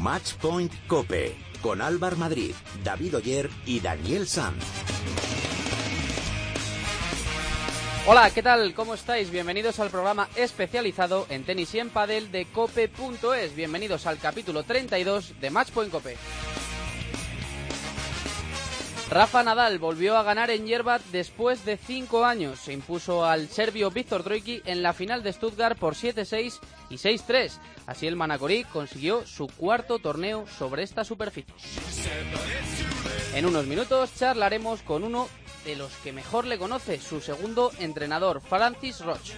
Matchpoint Cope con Álvar Madrid, David Oyer y Daniel Sanz. Hola, ¿qué tal? ¿Cómo estáis? Bienvenidos al programa especializado en tenis y en padel de cope.es. Bienvenidos al capítulo 32 de Matchpoint Cope. Rafa Nadal volvió a ganar en Yerba después de cinco años. Se impuso al serbio Víctor Troicki en la final de Stuttgart por 7-6 y 6-3. Así el Manacorí consiguió su cuarto torneo sobre esta superficie. En unos minutos charlaremos con uno de los que mejor le conoce, su segundo entrenador, Francis Roche.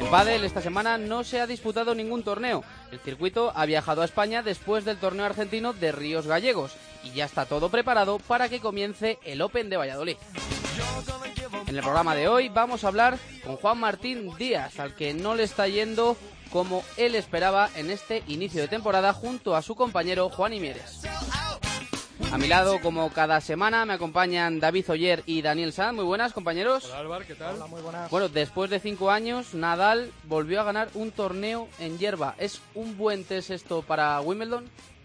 En Padel esta semana no se ha disputado ningún torneo. El circuito ha viajado a España después del torneo argentino de Ríos Gallegos y ya está todo preparado para que comience el Open de Valladolid. En el programa de hoy vamos a hablar con Juan Martín Díaz, al que no le está yendo como él esperaba en este inicio de temporada junto a su compañero Juan Imieres. A mi lado, como cada semana, me acompañan David Oyer y Daniel Sanz. Muy buenas, compañeros. Hola, Álvaro, ¿qué tal? Hola, muy buenas. Bueno, después de cinco años, Nadal volvió a ganar un torneo en hierba. ¿Es un buen test esto para Wimbledon?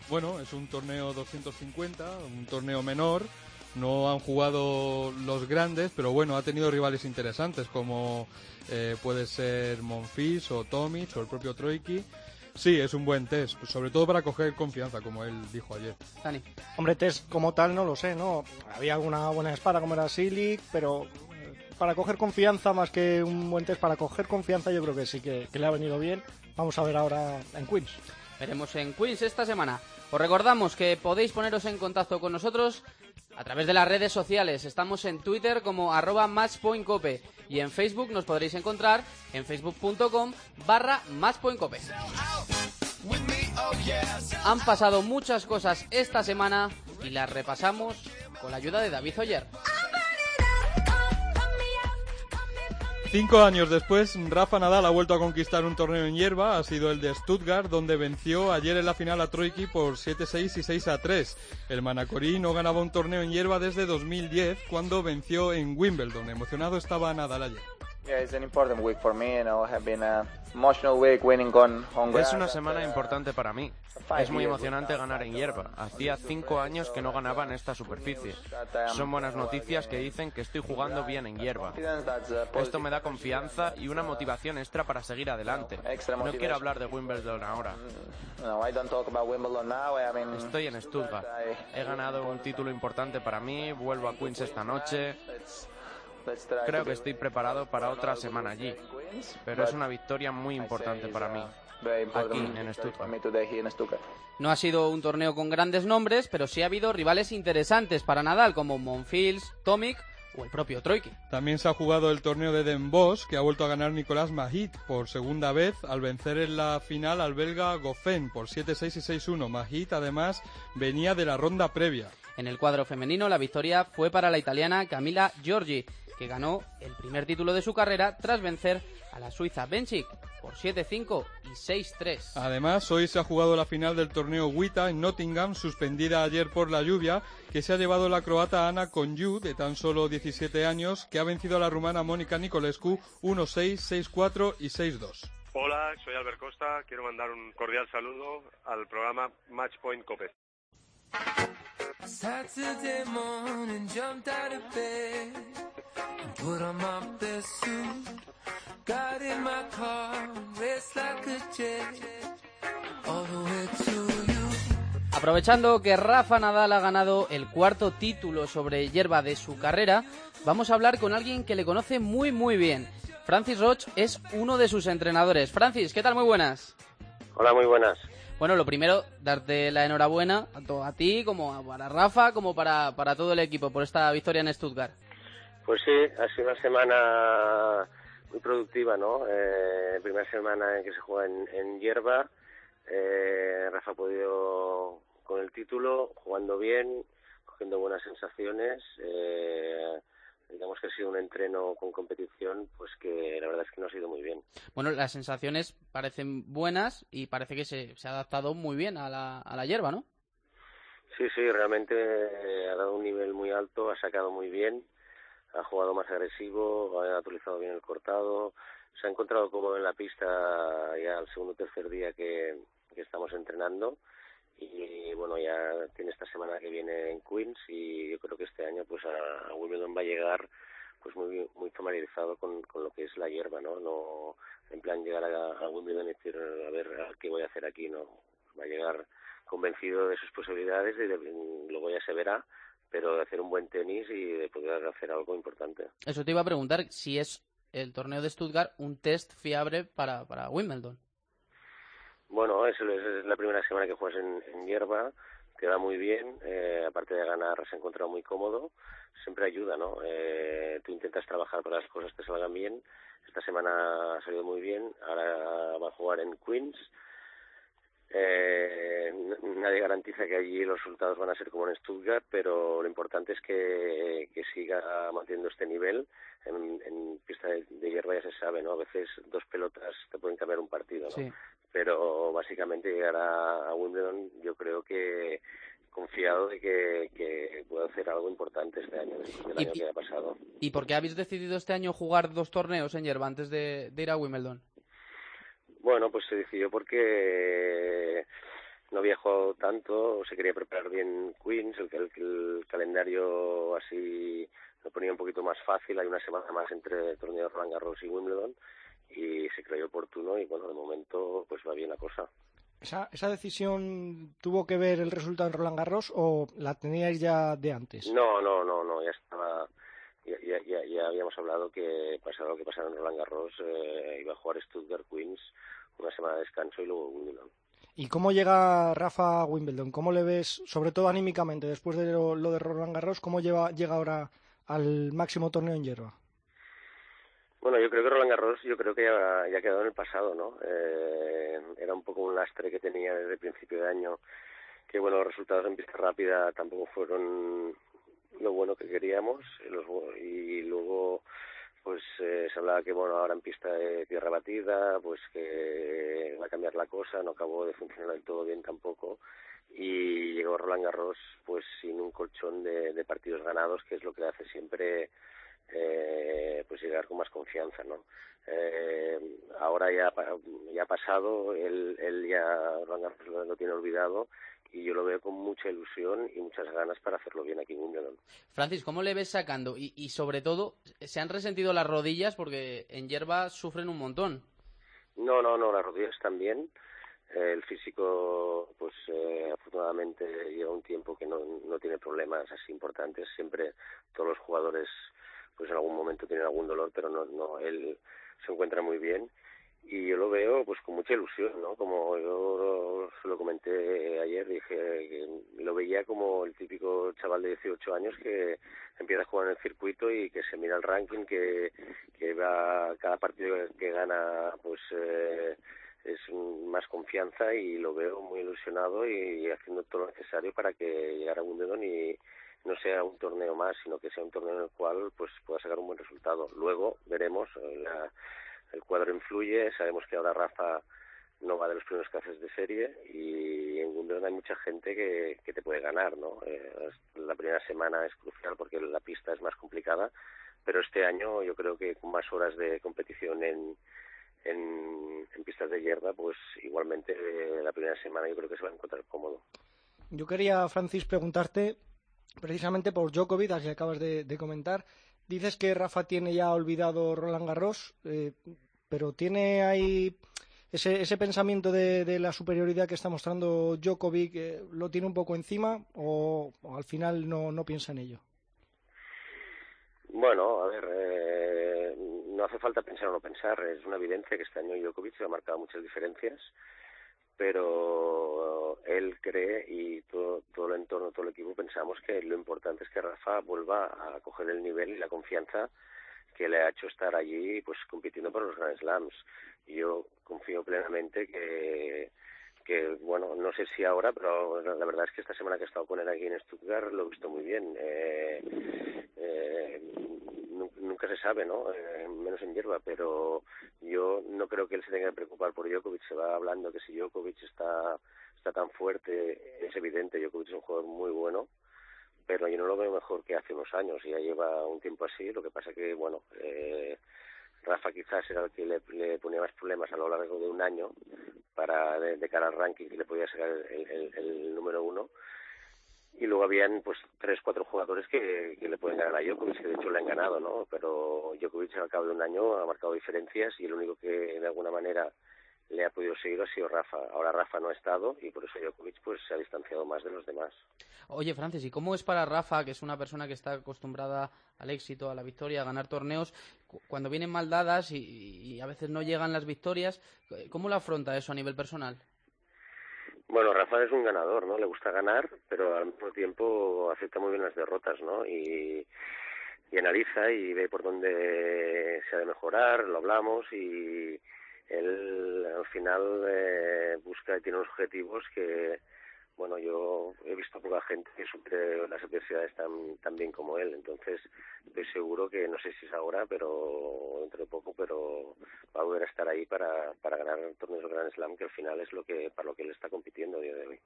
Bueno, es un torneo 250, un torneo menor. No han jugado los grandes, pero bueno, ha tenido rivales interesantes como eh, puede ser Monfils o Tomic o el propio Troiki. Sí, es un buen test, sobre todo para coger confianza, como él dijo ayer. Dani. Hombre, test como tal no lo sé, ¿no? Había alguna buena espada como era Silic, pero eh, para coger confianza, más que un buen test, para coger confianza yo creo que sí que, que le ha venido bien. Vamos a ver ahora en Queens. Veremos en Queens esta semana. Os recordamos que podéis poneros en contacto con nosotros a través de las redes sociales. Estamos en Twitter como arroba matchpointcope y en Facebook nos podréis encontrar en facebook.com barra matchpointcope. Han pasado muchas cosas esta semana y las repasamos con la ayuda de David Oyer. Cinco años después, Rafa Nadal ha vuelto a conquistar un torneo en hierba, ha sido el de Stuttgart, donde venció ayer en la final a Troiki por 7-6 y 6-3. El Manacorí no ganaba un torneo en hierba desde 2010, cuando venció en Wimbledon. Emocionado estaba Nadal ayer. Es una semana importante para mí. Es muy emocionante ganar en hierba. Hacía cinco años que no ganaba en esta superficie. Son buenas noticias que dicen que estoy jugando bien en hierba. Esto me da confianza y una motivación extra para seguir adelante. No quiero hablar de Wimbledon ahora. Estoy en Stuttgart. He ganado un título importante para mí. Vuelvo a Queens esta noche. Creo que estoy preparado para otra semana allí, pero es una victoria muy importante para mí. Aquí en Stuttgart. No ha sido un torneo con grandes nombres, pero sí ha habido rivales interesantes para Nadal, como Monfils, Tomic o el propio Troiki. También se ha jugado el torneo de Den Bosch, que ha vuelto a ganar Nicolás Mahit por segunda vez al vencer en la final al belga Goffin por 7-6 y 6-1. Mahit además venía de la ronda previa. En el cuadro femenino, la victoria fue para la italiana Camila Giorgi, que ganó el primer título de su carrera tras vencer a la suiza Benchik por 7-5 y 6-3. Además, hoy se ha jugado la final del torneo WITA en Nottingham, suspendida ayer por la lluvia, que se ha llevado la croata Ana Conju, de tan solo 17 años, que ha vencido a la rumana Mónica Nicolescu 1-6, 6-4 y 6-2. Hola, soy Albert Costa. Quiero mandar un cordial saludo al programa Matchpoint Cope. Saturday morning, jumped out of bed and put on my best suit. Got in my car, raced like a jet all the way to you. Aprovechando que Rafa Nadal ha ganado el cuarto título sobre hierba de su carrera, vamos a hablar con alguien que le conoce muy muy bien. Francis Roch es uno de sus entrenadores. Francis, ¿qué tal? Muy buenas. Hola, muy buenas. Bueno, lo primero, darte la enhorabuena tanto a ti como a, para Rafa como para, para todo el equipo por esta victoria en Stuttgart. Pues sí, ha sido una semana muy productiva, ¿no? Eh, primera semana en que se juega en, en hierba. Eh, Rafa ha podido con el título, jugando bien, cogiendo buenas sensaciones. Eh, digamos que ha sido un entreno con competición, pues que la verdad es que no ha sido muy bien. Bueno, las sensaciones parecen buenas y parece que se, se ha adaptado muy bien a la, a la hierba, ¿no? Sí, sí, realmente ha dado un nivel muy alto, ha sacado muy bien, ha jugado más agresivo, ha utilizado bien el cortado, se ha encontrado cómodo en la pista ya el segundo o tercer día que, que estamos entrenando y bueno, ya tiene esta semana que viene en Queens y yo creo que este año pues a, Wimbledon va a llegar pues muy muy familiarizado con, con lo que es la hierba, ¿no? No en plan llegar a, Wimbledon y decir a ver qué voy a hacer aquí, ¿no? Va a llegar convencido de sus posibilidades y luego ya se verá pero de hacer un buen tenis y de poder hacer algo importante. Eso te iba a preguntar si es el torneo de Stuttgart un test fiable para, para Wimbledon. Bueno, es, es la primera semana que juegas en, hierba, te va muy bien, eh, aparte de ganar se ha encontrado muy cómodo, siempre ayuda, ¿no? Eh, tú intentas trabajar para las cosas que salgan bien, esta semana ha salido muy bien, ahora va a jugar en Queens, eh, nadie garantiza que allí los resultados van a ser como en Stuttgart, pero lo importante es que, que siga manteniendo este nivel. En, en pista de, hierba ya se sabe, ¿no? A veces dos pelotas te pueden cambiar un partido, ¿no? Pero básicamente llegar a, Wimbledon yo creo que confiado de que, que pueda hacer algo importante este año, después del año que ha pasado. ¿Y por qué habéis decidido este año jugar dos torneos en hierba antes de ir a Wimbledon? Bueno, pues se decidió porque no jugado tanto, se quería preparar bien Queens, el, el, el calendario así lo ponía un poquito más fácil, hay una semana más entre el torneo de Roland Garros y Wimbledon y se creyó oportuno y bueno, de momento pues va bien la cosa. ¿Esa, ¿Esa decisión tuvo que ver el resultado en Roland Garros o la teníais ya de antes? No, no, no, no, ya estaba, ya, ya, ya, habíamos hablado que pasado lo que pasara en Roland Garros eh, iba a jugar Stuttgart Queens una semana de descanso y luego Wimbledon. ¿Y cómo llega Rafa a Wimbledon? ¿Cómo le ves, sobre todo anímicamente, después de lo, de Roland Garros, cómo lleva, llega ahora al máximo torneo en hierba? Bueno, yo creo que Roland Garros, yo creo que ya, ya ha quedado en el pasado, ¿no? Eh, era un poco un lastre que tenía desde el principio de año, que bueno, los resultados en pista rápida tampoco fueron lo bueno que queríamos, y luego pues eh, se hablaba que bueno ahora en pista de tierra batida pues que va a cambiar la cosa no acabó de funcionar del todo bien tampoco y llegó Roland Garros pues sin un colchón de, de partidos ganados que es lo que hace siempre eh, pues llegar con más confianza no eh, ahora ya ya ha pasado él, él ya Roland Garros lo tiene olvidado y yo lo veo con mucha ilusión y muchas ganas para hacerlo bien aquí en Wimbledon. Francis, ¿cómo le ves sacando? Y, sobre todo, ¿se han resentido las rodillas? Porque en hierba sufren un montón. No, no, no, las rodillas también. Eh, el físico, pues eh, afortunadamente lleva un tiempo que no, no tiene problemas así importantes. Siempre todos los jugadores, pues en algún momento tienen algún dolor, pero no, no, él se encuentra muy bien y yo lo veo pues con mucha ilusión, ¿no? Como yo lo comenté ayer, dije que lo veía como el típico chaval de 18 años que empieza a jugar en el circuito y que se mira el ranking, que, que va cada partido que gana pues eh, es más confianza y lo veo muy ilusionado y, haciendo todo lo necesario para que llegara a Wimbledon y no sea un torneo más, sino que sea un torneo en el cual pues pueda sacar un buen resultado. Luego veremos eh, la el cuadro influye, sabemos que ahora Rafa no va de los primeros que de serie y en Wimbledon hay mucha gente que, te puede ganar, ¿no? Eh, la primera semana es crucial porque la pista es más complicada, pero este año yo creo que con más horas de competición en, en, pistas de hierba, pues igualmente eh, la primera semana yo creo que se va a encontrar cómodo. Yo quería, Francis, preguntarte precisamente por Djokovic, que acabas de, de comentar, Dices que Rafa tiene ya olvidado Roland Garros, eh, pero tiene ahí ese, ese pensamiento de, de, la superioridad que está mostrando Djokovic, eh, ¿lo tiene un poco encima o, al final no, no, piensa en ello? Bueno, a ver, eh, no hace falta pensar o no pensar, es una evidencia que este año Djokovic se ha marcado muchas diferencias pero él cree y todo, todo el entorno, todo el equipo pensamos que lo importante es que Rafa vuelva a coger el nivel y la confianza que le ha hecho estar allí pues compitiendo por los Grand Slams. Yo confío plenamente que, que bueno, no sé si ahora, pero la verdad es que esta semana que he estado con él aquí en Stuttgart lo he visto muy bien. Eh, eh, nunca se sabe, ¿no? Eh, menos en hierba, pero yo no creo que él se tenga que preocupar por Djokovic. Se va hablando que si Djokovic está, está tan fuerte, es evidente, Djokovic es un jugador muy bueno, pero yo no lo veo mejor que hace unos años. Ya lleva un tiempo así, lo que pasa que, bueno, eh, Rafa quizás era el que le, ponía más problemas a lo largo de un año, para de, cara al ranking que le podía sacar el, número uno y luego habían pues tres cuatro jugadores que, que, le pueden ganar a Djokovic que de hecho le han ganado no pero Djokovic al cabo de un año ha marcado diferencias y el único que de alguna manera le ha podido seguir ha sido Rafa. Ahora Rafa no ha estado y por eso Djokovic pues se ha distanciado más de los demás. Oye, Francis, ¿y cómo es para Rafa, que es una persona que está acostumbrada al éxito, a la victoria, a ganar torneos, cuando vienen mal dadas y, a veces no llegan las victorias, ¿cómo lo afronta eso a nivel personal? Bueno, Rafa es un ganador, ¿no? Le gusta ganar, pero al mismo tiempo acepta muy bien las derrotas, ¿no? Y, analiza y ve por dónde se ha de mejorar, lo hablamos y él al final eh, busca y tiene unos objetivos que, bueno, yo he visto poca gente que supere las adversidades tan, tan bien como él, entonces estoy seguro que, no sé si es ahora, pero dentro de poco, pero va a volver a estar ahí para, para ganar torneos de Grand Slam, que al final es lo que, para lo que él está compitiendo a día de hoy.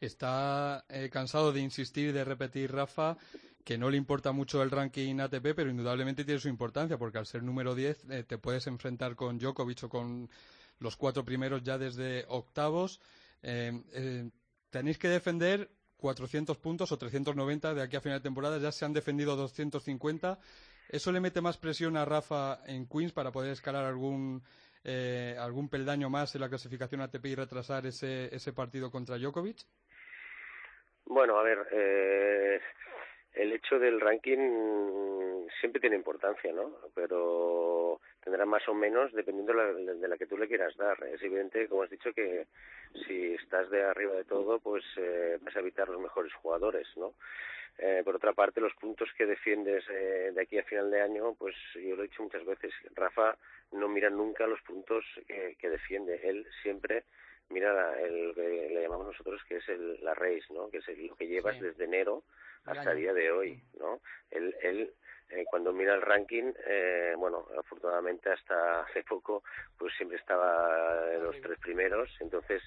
Está eh, cansado de insistir, de repetir, Rafa, que no le importa mucho el ranking ATP, pero indudablemente tiene su importancia, porque al ser número 10 eh, te puedes enfrentar con Djokovic o con los cuatro primeros ya desde octavos. Eh, eh, tenéis que defender 400 puntos o 390 de aquí a final de temporada, ya se han defendido 250. ¿Eso le mete más presión a Rafa en Queens para poder escalar algún, algún peldaño más en la clasificación ATP y retrasar ese, ese partido contra Djokovic? Bueno, a ver, eh, el hecho del ranking siempre tiene importancia, ¿no? Pero tendrá más o menos dependiendo de la, que tú le quieras dar. Es evidente, como has dicho, que si estás de arriba de todo, pues eh, vas a evitar los mejores jugadores, ¿no? Eh, por otra parte, los puntos que defiendes eh, de aquí a final de año, pues yo lo he dicho muchas veces, Rafa no mira nunca los puntos que, defiende. Él siempre mira el que le llamamos nosotros que es el, la race, ¿no? Que es lo que llevas desde enero hasta el día de hoy, ¿no? Él, él eh, cuando mira el ranking, eh, bueno, afortunadamente hasta hace poco, pues siempre estaba en los tres primeros, entonces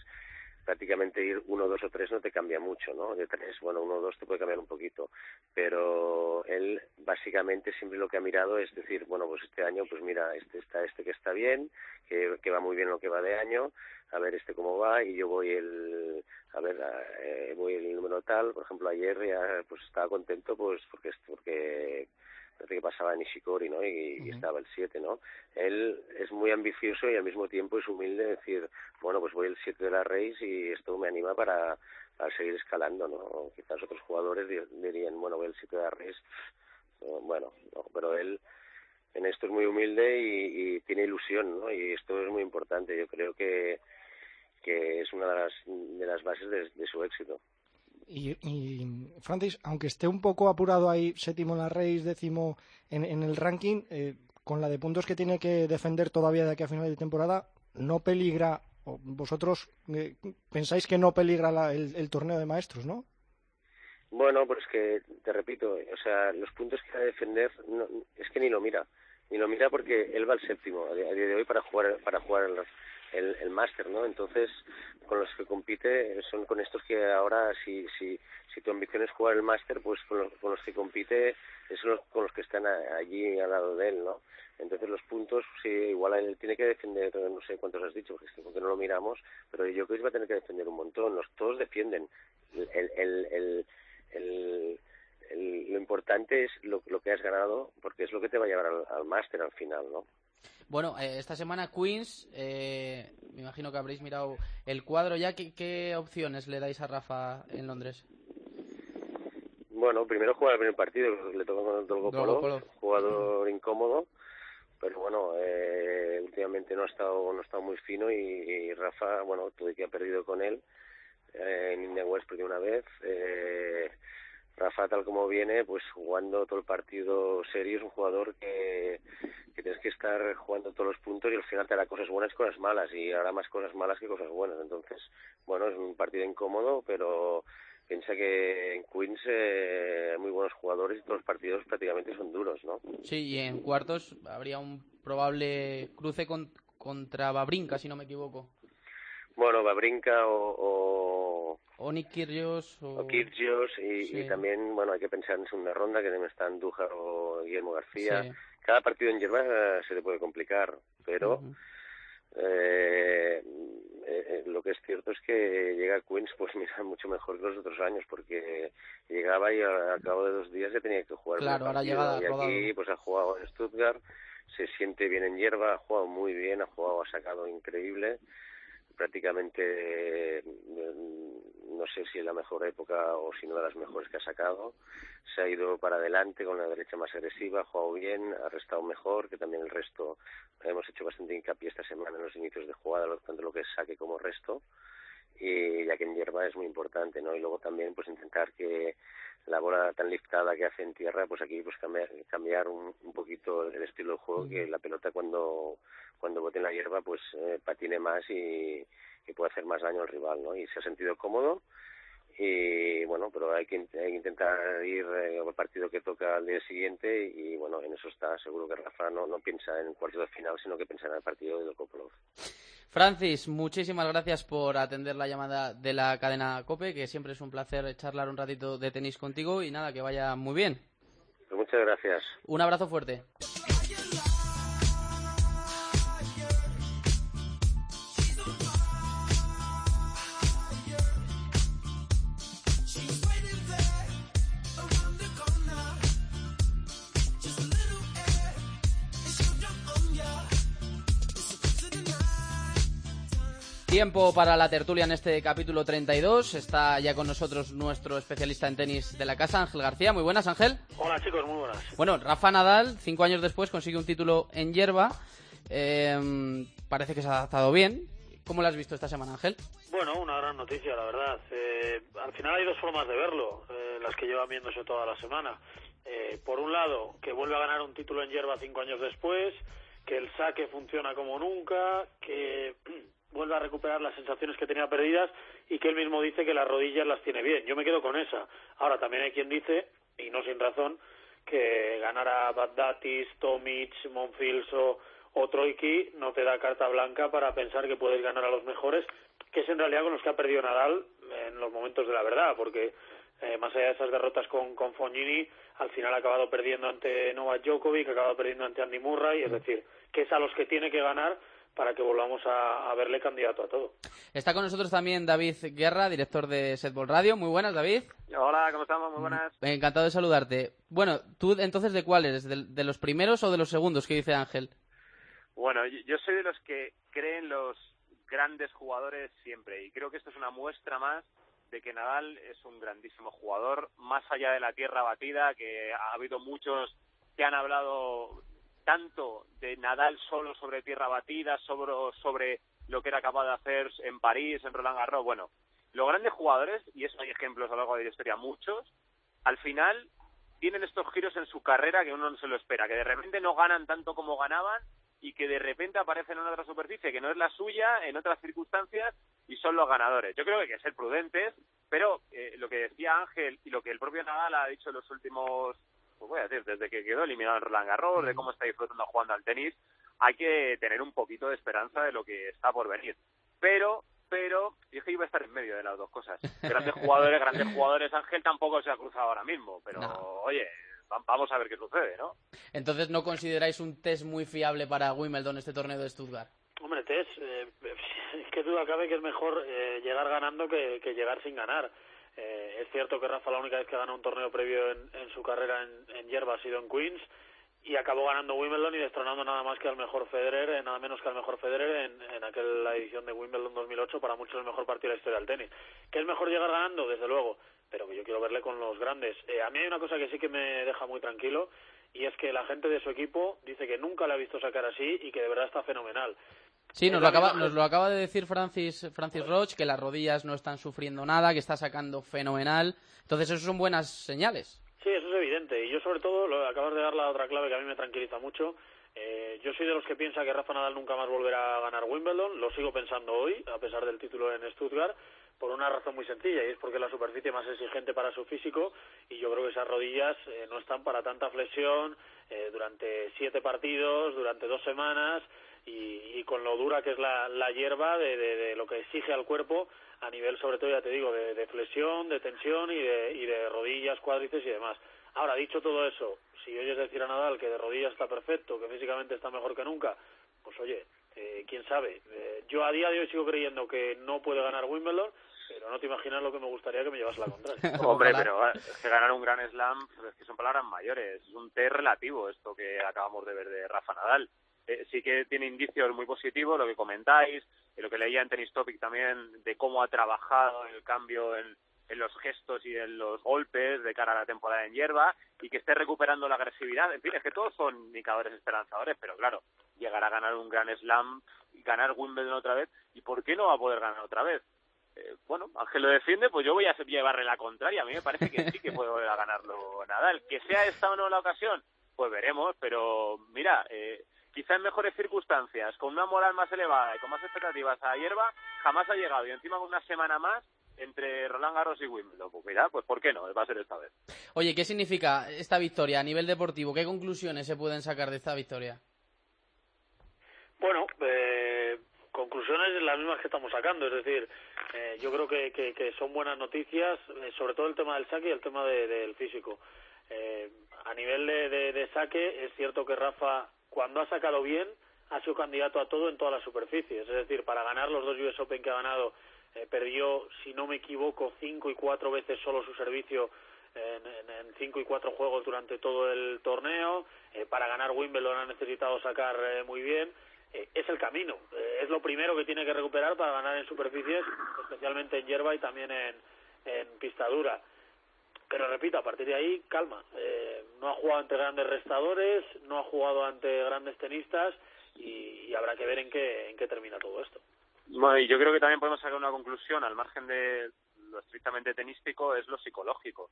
prácticamente ir uno, dos o tres no te cambia mucho, ¿no? De tres, bueno, uno o dos te puede cambiar un poquito, pero él básicamente siempre lo que ha mirado es decir, bueno, pues este año, pues mira, este está este que está bien, que, que va muy bien lo que va de año, a ver este cómo va y yo voy el, a ver, eh, voy el número tal, por ejemplo ayer ya pues estaba contento pues porque porque que pasaba en Nishikori, ¿no? Y, estaba el 7, ¿no? Él es muy ambicioso y al mismo tiempo es humilde, decir, bueno, pues voy el 7 de la race y esto me anima para, para seguir escalando, ¿no? Quizás otros jugadores dirían, bueno, voy el 7 de la race, bueno, no, pero él en esto es muy humilde y, tiene ilusión, ¿no? Y esto es muy importante. Yo creo que, que es una de las, de las bases de su éxito. Y, Francis, aunque esté un poco apurado ahí, séptimo en la race, décimo en, el ranking, eh, con la de puntos que tiene que defender todavía de aquí a final de temporada, no peligra, vosotros eh, pensáis que no peligra el, torneo de maestros, ¿no? Bueno, pues que, te repito, o sea, los puntos que va a defender, es que ni lo mira, ni lo mira porque él va al séptimo a día de hoy para jugar, para jugar el, el, el máster, ¿no? Entonces, con los que compite son con estos que ahora, si, si, si tu ambición es jugar el máster, pues con los, con los que compite son con los que están allí al lado de él, ¿no? Entonces los puntos, sí, igual él tiene que defender, no sé cuántos has dicho, porque no lo miramos, pero yo creo que va a tener que defender un montón. Los todos defienden. El, el, el, el lo importante es lo, lo, que has ganado, porque es lo que te va a llevar al, al máster al final, ¿no? Bueno, eh, esta semana Queens, eh, me imagino que habréis mirado el cuadro ya. ¿Qué, opciones le dais a Rafa en Londres? Bueno, primero jugar el primer partido, le toca con el Dolgopolo, jugador incómodo, pero bueno, eh, últimamente no ha estado no ha estado muy fino y, Rafa, bueno, todo que ha perdido con él, en Indian West una vez, Rafa tal como viene, pues jugando todo el partido serio, es un jugador que, tienes que estar jugando todos los puntos y al final te hará cosas buenas y cosas malas y hará más cosas malas que cosas buenas. Entonces, bueno, es un partido incómodo, pero piensa que en Queens eh, hay muy buenos jugadores y todos los partidos prácticamente son duros, ¿no? Sí, y en cuartos habría un probable cruce contra Babrinka, si no me equivoco. Bueno, Babrinka o, o... Kyrgios. O, y, también, bueno, hay que pensar en segunda ronda, que deben estar Andújar o Guillermo García. Cada partido en Yerba se le puede complicar, pero... eh, cierto es que llega a Queens, pues mira, mucho mejor que los otros años, porque llegaba y al cabo de dos días ya tenía que jugar. Claro, ahora llega Y aquí, pues ha jugado en Stuttgart, se siente bien en hierba, ha jugado muy bien, ha jugado, ha sacado increíble prácticamente mm, no sé si es la mejor época o si no de las mejores que ha sacado. Se ha ido para adelante con la derecha más agresiva, ha jugado bien, ha restado mejor, que también el resto hemos hecho bastante hincapié esta semana en los inicios de jugada, tanto lo que saque como resto y ya que en hierba es muy importante, ¿no? Y luego también pues intentar que la bola tan liftada que hace en tierra, pues aquí pues cambiar, cambiar un, un poquito el estilo de juego, que la pelota cuando cuando bote en la hierba pues eh, patine más y, que pueda hacer más daño al rival, ¿no? Y se ha sentido cómodo y bueno, pero hay que, intentar ir eh, al partido que toca al día siguiente y bueno, en eso está seguro que Rafa no, no piensa en el cuarto de final, sino que piensa en el partido de Kopolov. Francis, muchísimas gracias por atender la llamada de la cadena COPE, que siempre es un placer charlar un ratito de tenis contigo y nada, que vaya muy bien. Pues muchas gracias. Un abrazo fuerte. Tiempo para la tertulia en este capítulo 32. Está ya con nosotros nuestro especialista en tenis de la casa, Ángel García. Muy buenas, Ángel. Hola, chicos, muy buenas. Bueno, Rafa Nadal, cinco años después, consigue un título en hierba. Eh, parece que se ha adaptado bien. ¿Cómo lo has visto esta semana, Ángel? Bueno, una gran noticia, la verdad. Eh, al final hay dos formas de verlo, eh, las que llevan viéndose toda la semana. por un lado, que vuelve a ganar un título en hierba cinco años después, que el saque funciona como nunca, que vuelve a recuperar las sensaciones que tenía perdidas y que él mismo dice que las rodillas las tiene bien. Yo me quedo con esa. Ahora también hay quien dice, y no sin razón, que ganar a Bagdatis, Tomic, Monfils o, Troiki no te da carta blanca para pensar que puedes ganar a los mejores, que es en realidad con los que ha perdido Nadal en los momentos de la verdad, porque eh, más allá de esas derrotas con, con Fognini, al final ha acabado perdiendo ante Novak Djokovic, ha acabado perdiendo ante Andy Murray, es decir, que es a los que tiene que ganar para que volvamos a, verle candidato a todo. Está con nosotros también David Guerra, director de Setball Radio. Muy buenas, David. Hola, ¿cómo estamos? Muy buenas. Encantado de saludarte. Bueno, ¿tú entonces de cuáles? ¿De, de los primeros o de los segundos? ¿Qué dice Ángel? Bueno, yo soy de los que creen los grandes jugadores siempre y creo que esto es una muestra más de que Nadal es un grandísimo jugador, más allá de la tierra batida, que ha habido muchos que han hablado tanto de Nadal solo sobre tierra batida, sobre, sobre lo que era capaz de hacer en París, en Roland Garros. Bueno, los grandes jugadores, y eso hay ejemplos a lo largo de la historia, muchos, al final tienen estos giros en su carrera que uno no se lo espera, que de repente no ganan tanto como ganaban y que de repente aparecen en otra superficie que no es la suya, en otras circunstancias, y son los ganadores. Yo creo que hay que ser prudentes, pero eh, lo que decía Ángel y lo que el propio Nadal ha dicho en los últimos pues voy a decir, desde que quedó eliminado en Roland Garros, de cómo está disfrutando jugando al tenis, hay que tener un poquito de esperanza de lo que está por venir. Pero, pero, yo es que iba a estar en medio de las dos cosas. Grandes jugadores, grandes jugadores, Ángel tampoco se ha cruzado ahora mismo, pero oye, vamos a ver qué sucede, ¿no? Entonces, ¿no consideráis un test muy fiable para Wimbledon este torneo de Stuttgart? Hombre, test, eh, qué duda cabe que es mejor eh, llegar ganando que llegar sin ganar. Eh, es cierto que Rafa la única vez que ganó un torneo previo en, su carrera en, en, hierba ha sido en Queens y acabó ganando Wimbledon y destronando nada más que al mejor Federer, eh, nada menos que al mejor Federer en, aquella edición de Wimbledon 2008, para muchos el mejor partido de la historia del tenis. ¿Que es mejor llegar ganando? Desde luego, pero que yo quiero verle con los grandes. Eh, a mí hay una cosa que sí que me deja muy tranquilo y es que la gente de su equipo dice que nunca le ha visto sacar así y que de verdad está fenomenal. Sí, nos lo, acaba, nos lo acaba de decir Francis, Francis Roche, que las rodillas no están sufriendo nada, que está sacando fenomenal. Entonces, eso son buenas señales. Sí, eso es evidente. Y yo, sobre todo, lo acabas de dar la otra clave que a mí me tranquiliza mucho. Eh, yo soy de los que piensa que Rafa Nadal nunca más volverá a ganar Wimbledon. Lo sigo pensando hoy, a pesar del título en Stuttgart, por una razón muy sencilla, y es porque es la superficie más exigente para su físico. Y yo creo que esas rodillas eh, no están para tanta flexión eh, durante siete partidos, durante dos semanas y, con lo dura que es la, la hierba de, de, lo que exige al cuerpo a nivel sobre todo ya te digo de, flexión, de tensión y de, y de rodillas, cuádriceps y demás. Ahora, dicho todo eso, si oyes decir a Nadal que de rodillas está perfecto, que físicamente está mejor que nunca, pues oye, eh, quién sabe. Eh, yo a día de hoy sigo creyendo que no puede ganar Wimbledon, pero no te imaginas lo que me gustaría que me llevase la contraria. Hombre, pero es que ganar un Gran Slam es que son palabras mayores. Es un té relativo esto que acabamos de ver de Rafa Nadal. Eh, sí que tiene indicios muy positivos, lo que comentáis, y lo que leía en Tennis Topic también, de cómo ha trabajado el cambio en, en los gestos y en los golpes de cara a la temporada en hierba y que esté recuperando la agresividad. En fin, es que todos son indicadores esperanzadores, pero claro, llegar a ganar un Gran Slam y ganar Wimbledon otra vez, ¿y por qué no va a poder ganar otra vez? Eh, bueno, Ángel lo defiende, pues yo voy a llevarle la contraria. A mí me parece que sí que puede volver a ganarlo Nadal. Que sea esta o no la ocasión, pues veremos, pero mira, eh, quizá en mejores circunstancias, con una moral más elevada y con más expectativas a hierba, jamás ha llegado. Y encima con una semana más, entre Roland Garros y Wimbledon. Pues mira, pues ¿por qué no? Va a ser esta vez. Oye, ¿qué significa esta victoria a nivel deportivo? ¿Qué conclusiones se pueden sacar de esta victoria? Bueno, eh, conclusiones las mismas que estamos sacando, es decir, eh, yo creo que, que, son buenas noticias, eh, sobre todo el tema del saque y el tema del físico. Eh, a nivel de, de, saque, es cierto que Rafa, cuando ha sacado bien, ha sido candidato a todo en todas las superficies. Es decir, para ganar los dos US Open que ha ganado, perdió, si no me equivoco, cinco y cuatro veces solo su servicio en, en, cinco y cuatro juegos durante todo el torneo. para ganar Wimbledon ha necesitado sacar muy bien. Eh, es el camino. Eh, es lo primero que tiene que recuperar para ganar en superficies, especialmente en hierba y también en, en pista dura. Pero repito, a partir de ahí, calma. No ha jugado ante grandes restadores, no ha jugado ante grandes tenistas y, habrá que ver en qué, en qué termina todo esto. Bueno, y yo creo que también podemos sacar una conclusión al margen de lo estrictamente tenístico, es lo psicológico.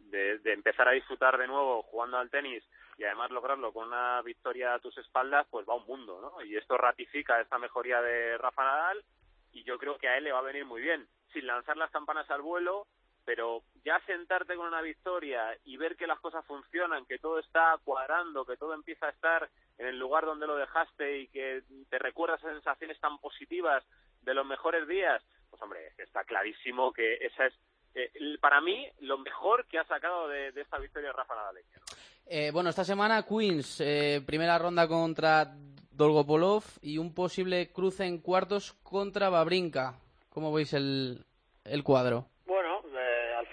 De, de empezar a disfrutar de nuevo jugando al tenis y además lograrlo con una victoria a tus espaldas, pues va un mundo, ¿no? Y esto ratifica esta mejoría de Rafa Nadal y yo creo que a él le va a venir muy bien, sin lanzar las campanas al vuelo, pero ya sentarte con una victoria y ver que las cosas funcionan, que todo está cuadrando, que todo empieza a estar en el lugar donde lo dejaste y que te recuerdas sensaciones tan positivas de los mejores días, pues hombre, está clarísimo que esa es eh, para mí lo mejor que ha sacado de, esta victoria Rafa Nadal. Eh, bueno, esta semana Queens, eh, primera ronda contra Dolgopolov y un posible cruce en cuartos contra Babrinka. ¿Cómo veis el, el cuadro?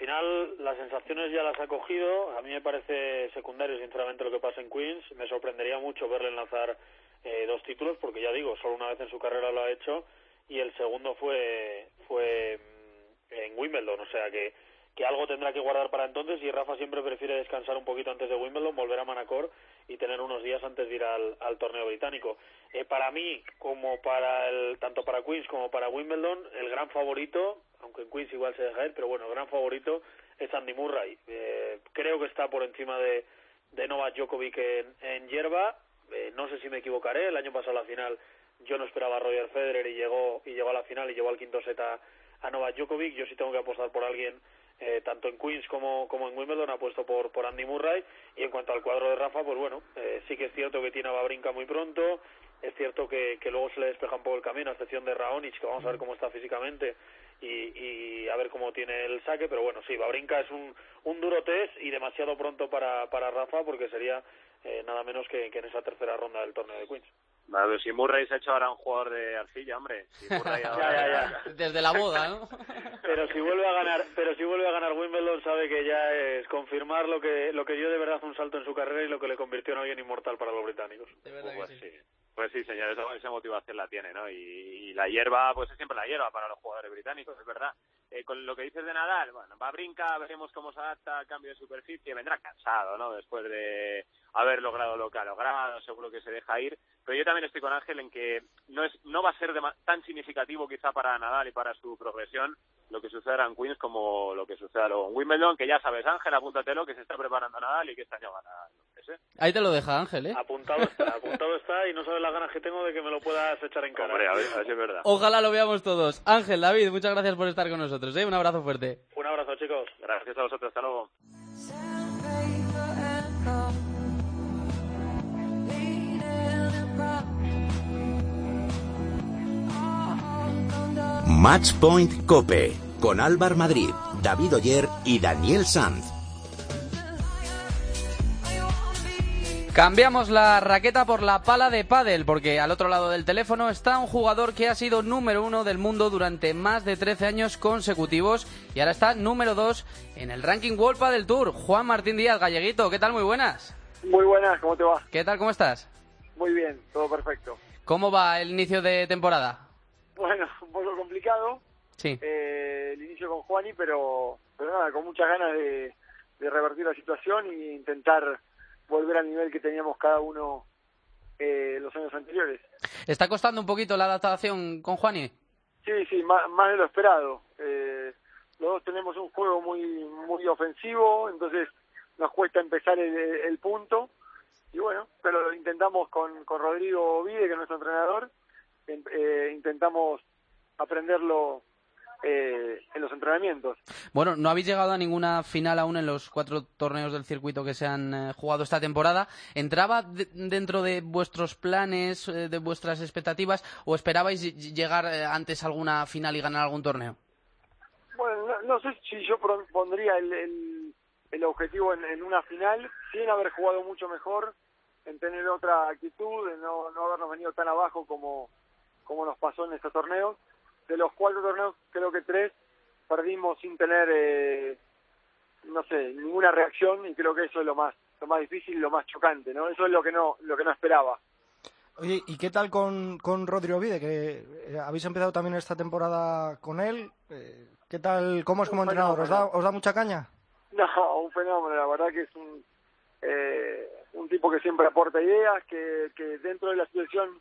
Eh, final las sensaciones ya las ha cogido. A mí me parece secundario, sinceramente, lo que pasa en Queens. Me sorprendería mucho verle lanzar dos títulos, porque ya digo, solo una vez en su carrera lo ha hecho y el segundo fue fue mm, en Wimbledon, o sea que que algo tendrá que guardar para entonces y Rafa siempre prefiere descansar un poquito antes de Wimbledon, volver a Manacor y tener unos días antes de ir al, torneo británico. Eh, para mí, como para el, tanto para Queens como para Wimbledon, el gran favorito, aunque en Queens igual se deja él, pero bueno, el gran favorito es Andy Murray. Eh, creo que está por encima de, de Novak Djokovic en, en hierba. Eh, no sé si me equivocaré, el año pasado a la final yo no esperaba a Roger Federer y llegó, y llegó a la final y llegó al quinto set a, a Novak Djokovic. Yo sí tengo que apostar por alguien eh, tanto en Queens como, como en Wimbledon ha puesto por, por Andy Murray. Y en cuanto al cuadro de Rafa pues bueno eh, sí que es cierto que tiene a Babrinka muy pronto. Es cierto que, que luego se le despeja un poco el camino a excepción de Raonic que vamos a ver cómo está físicamente y, y a ver cómo tiene el saque pero bueno sí Babrinka es un, un duro test y demasiado pronto para, para Rafa porque sería eh, nada menos que, que en esa tercera ronda del torneo de Queens Vale, si Murray se ha hecho ahora un jugador de arcilla, hombre. Desde la boda, ¿no? pero si vuelve a ganar, pero si vuelve a ganar Wimbledon, sabe que ya es confirmar lo que lo que dio de verdad un salto en su carrera y lo que le convirtió en alguien inmortal para los británicos. pues, sí. Pues sí, señor, esa, motivación la tiene, ¿no? Y, la hierba, pues es siempre la hierba para los jugadores británicos, es verdad. Eh, con lo que dices de Nadal, bueno, va a brincar, veremos cómo se adapta al cambio de superficie, vendrá cansado, ¿no? Después de haber logrado lo que ha logrado, seguro que se deja ir. Pero yo también estoy con Ángel en que no es no va a ser tan significativo quizá para Nadal y para su progresión lo que suceda en Queens como lo que suceda luego en Wimbledon, que ya sabes, Ángel, apúntatelo, que se está preparando Nadal y que este año gana ¿eh? Ahí te lo deja Ángel, ¿eh? Apuntado está, apuntado está y no sabes las ganas que tengo de que me lo puedas echar en cara. Hombre, a ver, a ver si es verdad. Ojalá lo veamos todos. Ángel, David, muchas gracias por estar con nosotros, ¿eh? Un abrazo fuerte. Un abrazo, chicos. Gracias a vosotros, hasta luego. Matchpoint Cope con Álvar Madrid, David Oyer y Daniel Sanz. Cambiamos la raqueta por la pala de pádel, porque al otro lado del teléfono está un jugador que ha sido número uno del mundo durante más de 13 años consecutivos y ahora está número dos en el ranking World Padel Tour. Juan Martín Díaz, galleguito, ¿qué tal? Muy buenas. Muy buenas, ¿cómo te va? ¿Qué tal? ¿Cómo estás? Muy bien, todo perfecto. ¿Cómo va el inicio de temporada? Bueno, un poco complicado Sí. eh, el inicio con Juani, pero, pero nada, con muchas ganas de, de revertir la situación e intentar volver al nivel que teníamos cada uno eh, los años anteriores. ¿Está costando un poquito la adaptación con Juani? Sí, sí, más, más de lo esperado. Eh, los dos tenemos un juego muy muy ofensivo, entonces nos cuesta empezar el, el punto. Y bueno, pero lo intentamos con, con Rodrigo Vide, que es nuestro entrenador. En- eh, intentamos aprenderlo eh, en los entrenamientos. Bueno, no habéis llegado a ninguna final aún en los cuatro torneos del circuito que se han eh, jugado esta temporada. ¿Entraba de- dentro de vuestros planes, eh, de vuestras expectativas, o esperabais ll- llegar eh, antes a alguna final y ganar algún torneo? Bueno, no, no sé si yo pondría el, el, el objetivo en, en una final, sin haber jugado mucho mejor, en tener otra actitud, en no, no habernos venido tan abajo como, como nos pasó en estos torneos. De los cuatro torneos, creo que tres perdimos sin tener, eh, no sé, ninguna reacción y creo que eso es lo más lo más difícil y lo más chocante, ¿no? Eso es lo que no lo que no esperaba. Oye, ¿y qué tal con, con Rodrigo Vide? Que eh, habéis empezado también esta temporada con él. Eh, ¿Qué tal? ¿Cómo es como entrenador? ¿Os da. ¿Os da mucha caña? No, un fenómeno, la verdad que es un, eh, un tipo que siempre aporta ideas, que, que dentro de la situación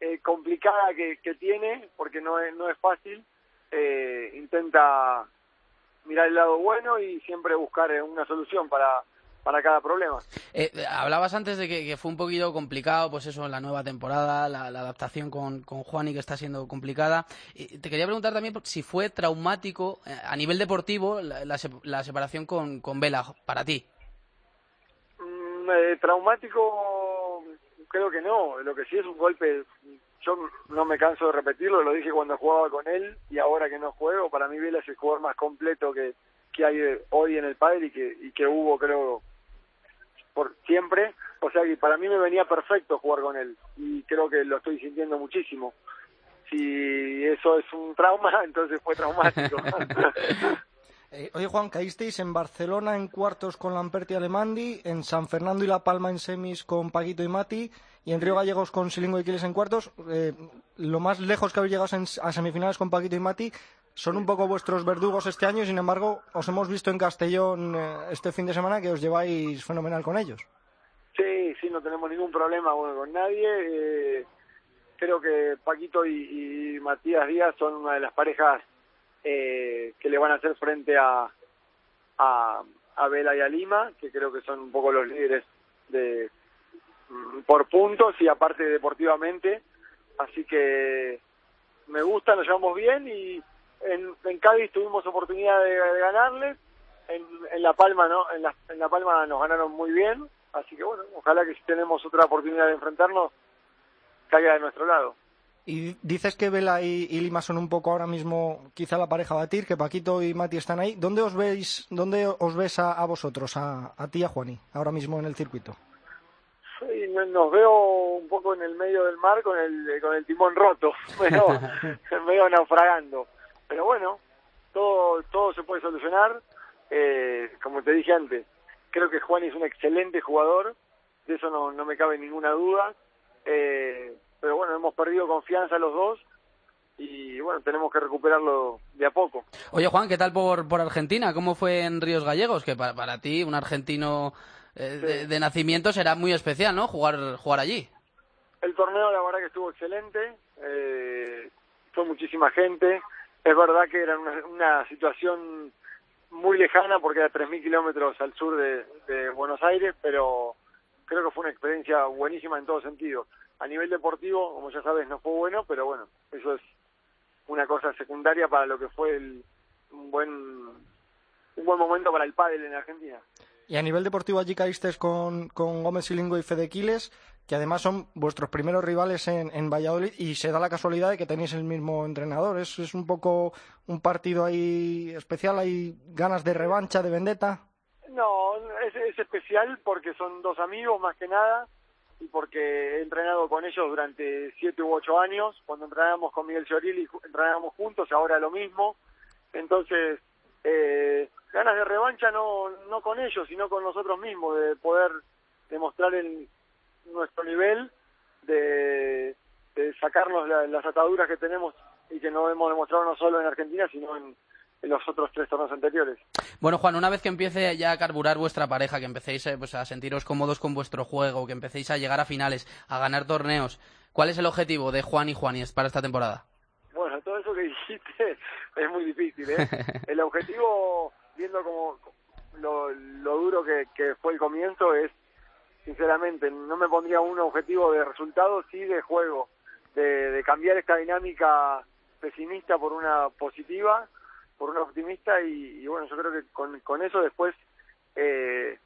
eh, complicada que, que tiene, porque no es, no es fácil, eh, intenta mirar el lado bueno y siempre buscar eh, una solución para, para cada problema. Eh, hablabas antes de que, que fue un poquito complicado, pues eso, la nueva temporada, la, la adaptación con, con Juani, que está siendo complicada. Y te quería preguntar también si fue traumático eh, a nivel deportivo la, la la separación con, con Vela, para ti. Mm, eh, traumático, creo que no. Lo que sí es un golpe. Yo no me canso de repetirlo, lo dije cuando jugaba con él y ahora que no juego. Para mí, Vela es el jugador más completo que, que hay hoy en el padre y que, y que hubo, creo, por siempre. O sea que para mí me venía perfecto jugar con él y creo que lo estoy sintiendo muchísimo. Si eso es un trauma, entonces fue traumático. Eh, oye, Juan, caísteis en Barcelona en cuartos con Lamperti y Alemandi, en San Fernando y La Palma en semis con Paquito y Mati, y en Río Gallegos con Silingo y Quiles en cuartos. Eh, lo más lejos que habéis llegado en- a semifinales con Paquito y Mati son un poco vuestros verdugos este año, y sin embargo, os hemos visto en Castellón eh, este fin de semana que os lleváis fenomenal con ellos. Sí, sí, no tenemos ningún problema con nadie. Eh, creo que Paquito y, y Matías Díaz son una de las parejas eh, que le van a hacer frente a, a, a Vela y a Lima, que creo que son un poco los líderes de mm, por puntos y aparte deportivamente. Así que me gusta, nos llevamos bien y en, Cádiz tuvimos oportunidad de, de ganarles. En, en La Palma no, en la, en La Palma nos ganaron muy bien, así que bueno, ojalá que si tenemos otra oportunidad de enfrentarnos caiga de nuestro lado. Y dices que Vela y, y Lima son un poco ahora mismo quizá la pareja a batir, que Paquito y Mati están ahí. ¿Dónde os veis, dónde os ves a, a vosotros, a, a ti y a Juani, ahora mismo en el circuito? Sí, no- nos veo un poco en el medio del mar con el con el timón roto, medio, medio naufragando. Pero bueno, todo todo se puede solucionar. Eh, como te dije antes, creo que Juan es un excelente jugador, de eso no, no me cabe ninguna duda. Eh, pero bueno, hemos perdido confianza los dos y bueno, tenemos que recuperarlo de a poco. Oye, Juan, ¿qué tal por, por Argentina? ¿Cómo fue en Ríos Gallegos? Que para, para ti, un argentino eh, de, de nacimiento, será muy especial, ¿no? Jugar, jugar allí. El torneo la verdad que estuvo excelente, eh, fue muchísima gente, es verdad que era una, una situación muy lejana porque era 3.000 kilómetros al sur de, de Buenos Aires, pero creo que fue una experiencia buenísima en todo sentido. A nivel deportivo, como ya sabes, no fue bueno, pero bueno, eso es una cosa secundaria para lo que fue el, un buen un buen momento para el pádel en Argentina. Y a nivel deportivo allí caísteis con, con Gómez y Fede Quiles, que además son vuestros primeros rivales en, en Valladolid y se da la casualidad de que tenéis el mismo entrenador. ¿Es, es un poco un partido ahí especial? ¿Hay ganas de revancha, de vendetta? No, es, es especial porque son dos amigos más que nada y porque he entrenado con ellos durante siete u ocho años. Cuando entrenábamos con Miguel Llorili, entrenábamos juntos, ahora lo mismo. Entonces, eh, ganas de revancha no, no con ellos, sino con nosotros mismos, de poder demostrar el, nuestro nivel, de, de sacarnos la- las ataduras que tenemos y que no hemos demostrado no solo en Argentina, sino en, en los otros tres torneos anteriores. Bueno, Juan, una vez que empiece ya a carburar vuestra pareja, que empecéis eh, pues, a sentiros cómodos con vuestro juego, que empecéis a llegar a finales, a ganar torneos, ¿cuál es el objetivo de Juan y Juaníes para esta temporada? Bueno, todo eso que dijiste es muy difícil, ¿eh? El objetivo, viendo como lo, lo duro que, que fue el comienzo, es, sinceramente, no me pondría un objetivo de resultado, sí de juego, de, de cambiar esta dinámica pesimista por una positiva, por una optimista, y, y bueno, yo creo que con, con eso después eh,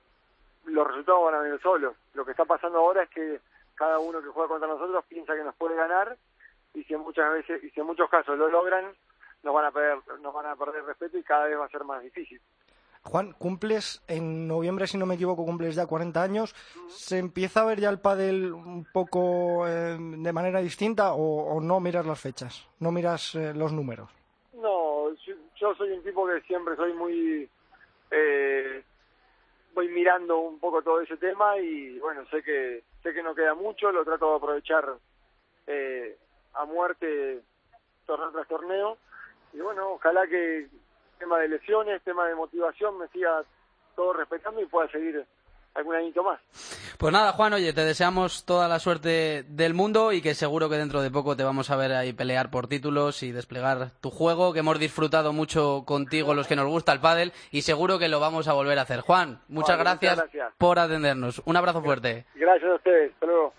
los resultados van a venir solos. Lo que está pasando ahora es que cada uno que juega contra nosotros piensa que nos puede ganar y si en muchas veces y si en muchos casos lo logran nos van a perder nos van a perder respeto y cada vez va a ser más difícil Juan, cumples en noviembre, si no me equivoco, cumples ya 40 años. ¿Se empieza a ver ya el pádel un poco eh, de manera distinta o, o no miras las fechas? ¿No miras eh, los números? Yo soy un tipo que siempre soy muy eh, voy mirando un poco todo ese tema y bueno sé que sé que no queda mucho lo trato de aprovechar eh, a muerte torneo tras torneo. Y bueno ojalá que tema de lesiones tema de motivación me siga todo respetando y pueda seguir algún añito más Pues nada, Juan, oye, te deseamos toda la suerte del mundo y que seguro que dentro de poco te vamos a ver ahí pelear por títulos y desplegar tu juego, que hemos disfrutado mucho contigo los que nos gusta el pádel y seguro que lo vamos a volver a hacer. Juan, muchas Vale, muchas gracias, gracias. por atendernos. Un abrazo fuerte. gracias a ustedes hasta luego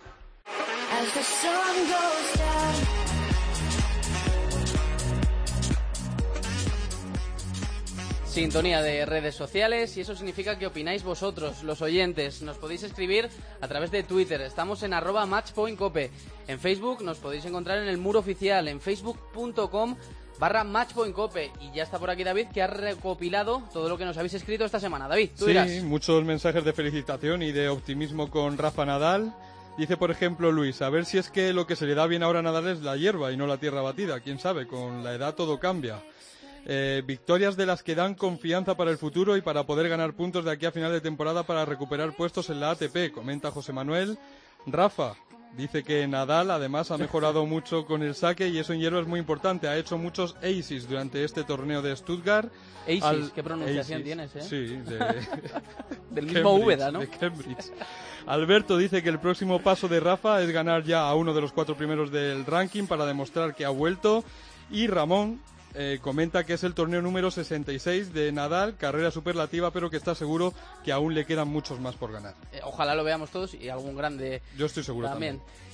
Sintonía de redes sociales y eso significa que opináis vosotros, los oyentes. Nos podéis escribir a través de Twitter. Estamos en arroba matchpointcope. En Facebook nos podéis encontrar en el muro oficial en facebook.com barra matchpointcope. Y ya está por aquí David que ha recopilado todo lo que nos habéis escrito esta semana. David, tú Sí, dirás. muchos mensajes de felicitación y de optimismo con Rafa Nadal. Dice, por ejemplo, Luis, a ver si es que lo que se le da bien ahora a Nadal es la hierba y no la tierra batida. Quién sabe, con la edad todo cambia. Eh, victorias de las que dan confianza para el futuro y para poder ganar puntos de aquí a final de temporada para recuperar puestos en la ATP, comenta José Manuel. Rafa dice que Nadal además ha mejorado mucho con el saque y eso en hierba es muy importante. Ha hecho muchos aces durante este torneo de Stuttgart. Aces, qué pronunciación Aces, tienes, ¿eh? Sí, de... Del mismo Úbeda, ¿no? de Cambridge. Alberto dice que el próximo paso de Rafa es ganar ya a uno de los cuatro primeros del ranking para demostrar que ha vuelto. Y Ramón eh, comenta que es el torneo número 66 de Nadal, carrera superlativa, pero que está seguro que aún le quedan muchos más por ganar. Eh, ojalá lo veamos todos y algún grande Yo estoy seguro también. también.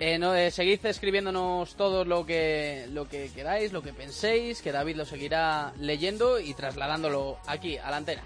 Eh, no, seguid escribiéndonos todo lo que, lo que queráis, lo que penséis, que David lo seguirá leyendo y trasladándolo aquí, a la antena.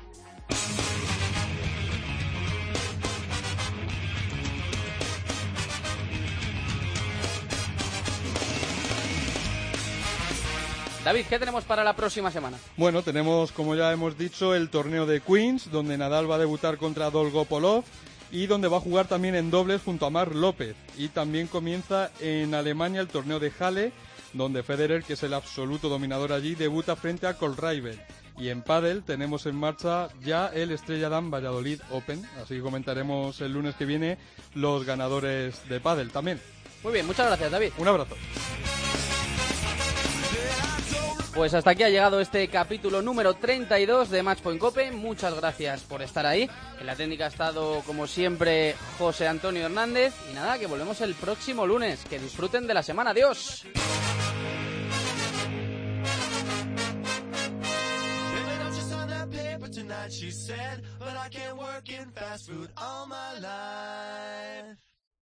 David, ¿qué tenemos para la próxima semana? Bueno, tenemos, como ya hemos dicho, el torneo de Queens, donde Nadal va a debutar contra Dolgopolov y donde va a jugar también en dobles junto a Mar López. Y también comienza en Alemania el torneo de Halle, donde Federer, que es el absoluto dominador allí, debuta frente a Kohlraber. Y en pádel tenemos en marcha ya el Estrella Damm Valladolid Open, así que comentaremos el lunes que viene los ganadores de pádel también. Muy bien, muchas gracias, David. Un abrazo. Pues hasta aquí ha llegado este capítulo número 32 de Matchpoint Cope. Muchas gracias por estar ahí. En la técnica ha estado, como siempre, José Antonio Hernández. Y nada, que volvemos el próximo lunes. Que disfruten de la semana. Adiós.